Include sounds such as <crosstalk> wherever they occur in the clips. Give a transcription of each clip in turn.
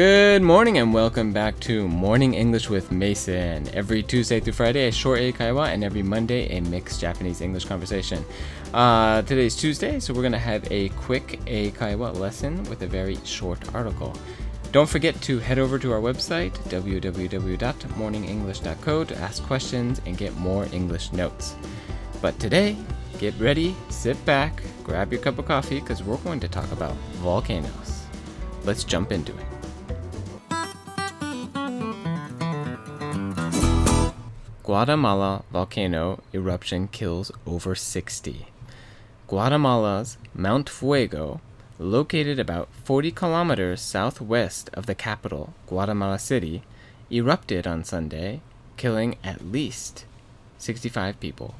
Good morning and welcome back to Morning English with Mason. Every Tuesday through Friday, a short Eikaiwa, and every Monday, a mixed Japanese English conversation. Uh, today's Tuesday, so we're going to have a quick Eikaiwa lesson with a very short article. Don't forget to head over to our website, www.morningenglish.co, to ask questions and get more English notes. But today, get ready, sit back, grab your cup of coffee, because we're going to talk about volcanoes. Let's jump into it. Guatemala volcano eruption kills over 60. Guatemala's Mount Fuego, located about 40 kilometers southwest of the capital, Guatemala City, erupted on Sunday, killing at least 65 people.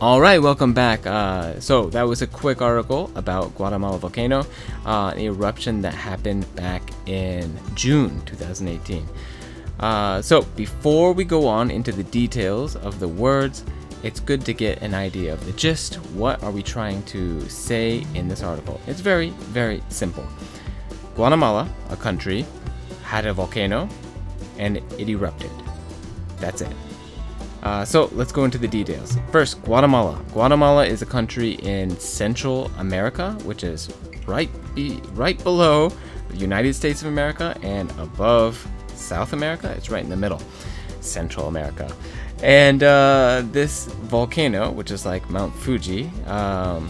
All right, welcome back. Uh, so that was a quick article about Guatemala volcano, uh, an eruption that happened back in June 2018. Uh, so before we go on into the details of the words, it's good to get an idea of the gist. What are we trying to say in this article? It's very, very simple. Guatemala, a country, had a volcano and it erupted. That's it. Uh, so let's go into the details. First, Guatemala. Guatemala is a country in Central America, which is right be, right below the United States of America and above South America. It's right in the middle, Central America. And uh, this volcano, which is like Mount Fuji, um,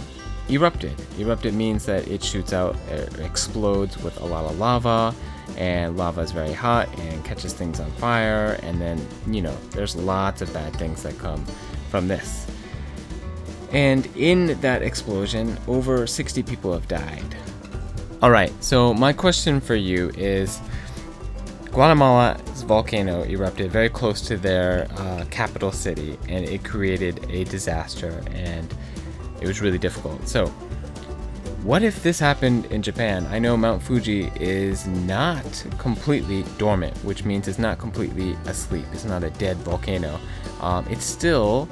erupted. Erupted means that it shoots out, it explodes with a lot of lava, and lava is very hot and catches things on fire. And then, you know, there's lots of bad things that come from this. And in that explosion, over 60 people have died. All right, so my question for you is Guatemala's volcano erupted very close to their uh, capital city and it created a disaster and it was really difficult. So, what if this happened in Japan? I know Mount Fuji is not completely dormant, which means it's not completely asleep. It's not a dead volcano. Um, it's still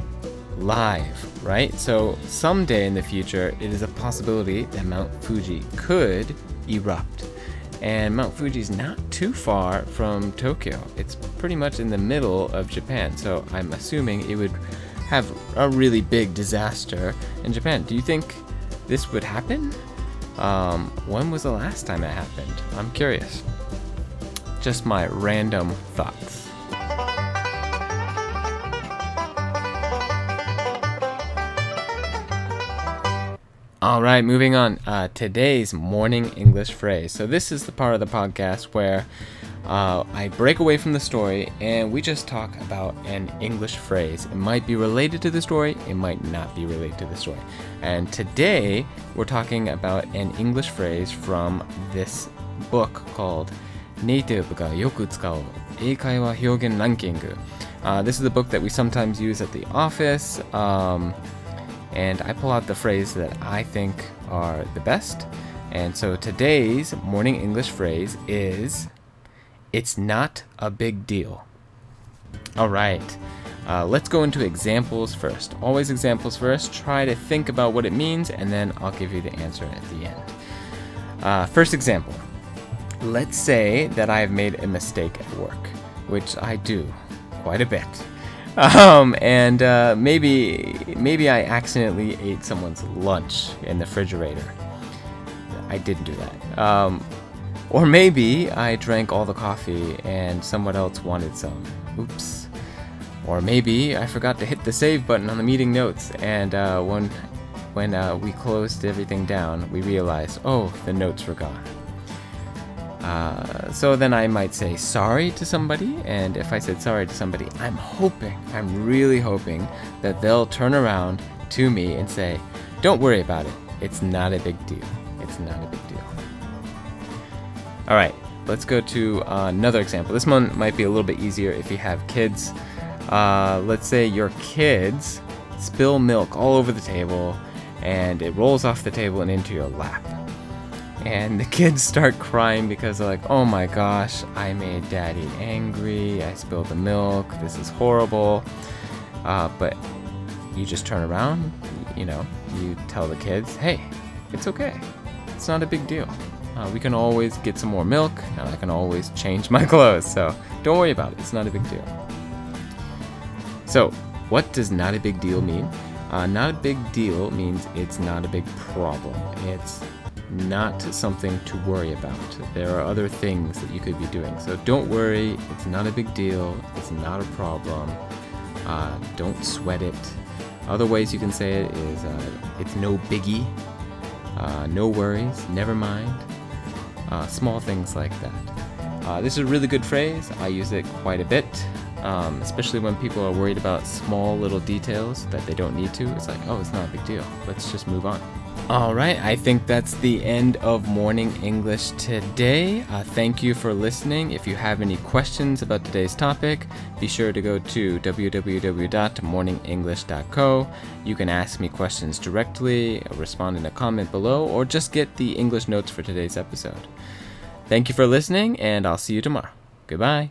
live, right? So, someday in the future, it is a possibility that Mount Fuji could erupt and Mount Fuji is not too far from Tokyo. It's pretty much in the middle of Japan, so I'm assuming it would have a really big disaster in Japan. Do you think this would happen? Um, when was the last time it happened? I'm curious. Just my random thoughts. All right, moving on. Uh, today's morning English phrase. So, this is the part of the podcast where uh, I break away from the story and we just talk about an English phrase. It might be related to the story, it might not be related to the story. And today we're talking about an English phrase from this book called ネイティブがよく使う英会話表現ランキング。Uh, this is the book that we sometimes use at the office. Um, and I pull out the phrase that I think are the best. And so today's morning English phrase is It's not a big deal. All right, uh, let's go into examples first. Always examples first. Try to think about what it means, and then I'll give you the answer at the end. Uh, first example Let's say that I have made a mistake at work, which I do quite a bit. Um, and uh, maybe maybe I accidentally ate someone's lunch in the refrigerator. I didn't do that. Um, or maybe I drank all the coffee and someone else wanted some. Oops. Or maybe I forgot to hit the save button on the meeting notes, and uh, when when uh, we closed everything down, we realized, oh, the notes were gone. Uh, so then I might say sorry to somebody, and if I said sorry to somebody, I'm hoping, I'm really hoping that they'll turn around to me and say, Don't worry about it. It's not a big deal. It's not a big deal. All right, let's go to another example. This one might be a little bit easier if you have kids. Uh, let's say your kids spill milk all over the table and it rolls off the table and into your lap and the kids start crying because they're like, oh my gosh, I made daddy angry, I spilled the milk, this is horrible. Uh, but you just turn around, you know, you tell the kids, hey, it's okay, it's not a big deal. Uh, we can always get some more milk, and I can always change my <laughs> clothes. So don't worry about it. It's not a big deal. So, what does not a big deal mean? Uh, not a big deal means it's not a big problem. It's not something to worry about. There are other things that you could be doing. So don't worry, it's not a big deal, it's not a problem. Uh, don't sweat it. Other ways you can say it is uh, it's no biggie, uh, no worries, never mind. Uh, small things like that. Uh, this is a really good phrase. I use it quite a bit, um, especially when people are worried about small little details that they don't need to. It's like, oh, it's not a big deal. Let's just move on. All right, I think that's the end of Morning English today. Uh, thank you for listening. If you have any questions about today's topic, be sure to go to www.morningenglish.co. You can ask me questions directly, respond in a comment below, or just get the English notes for today's episode. Thank you for listening, and I'll see you tomorrow. Goodbye.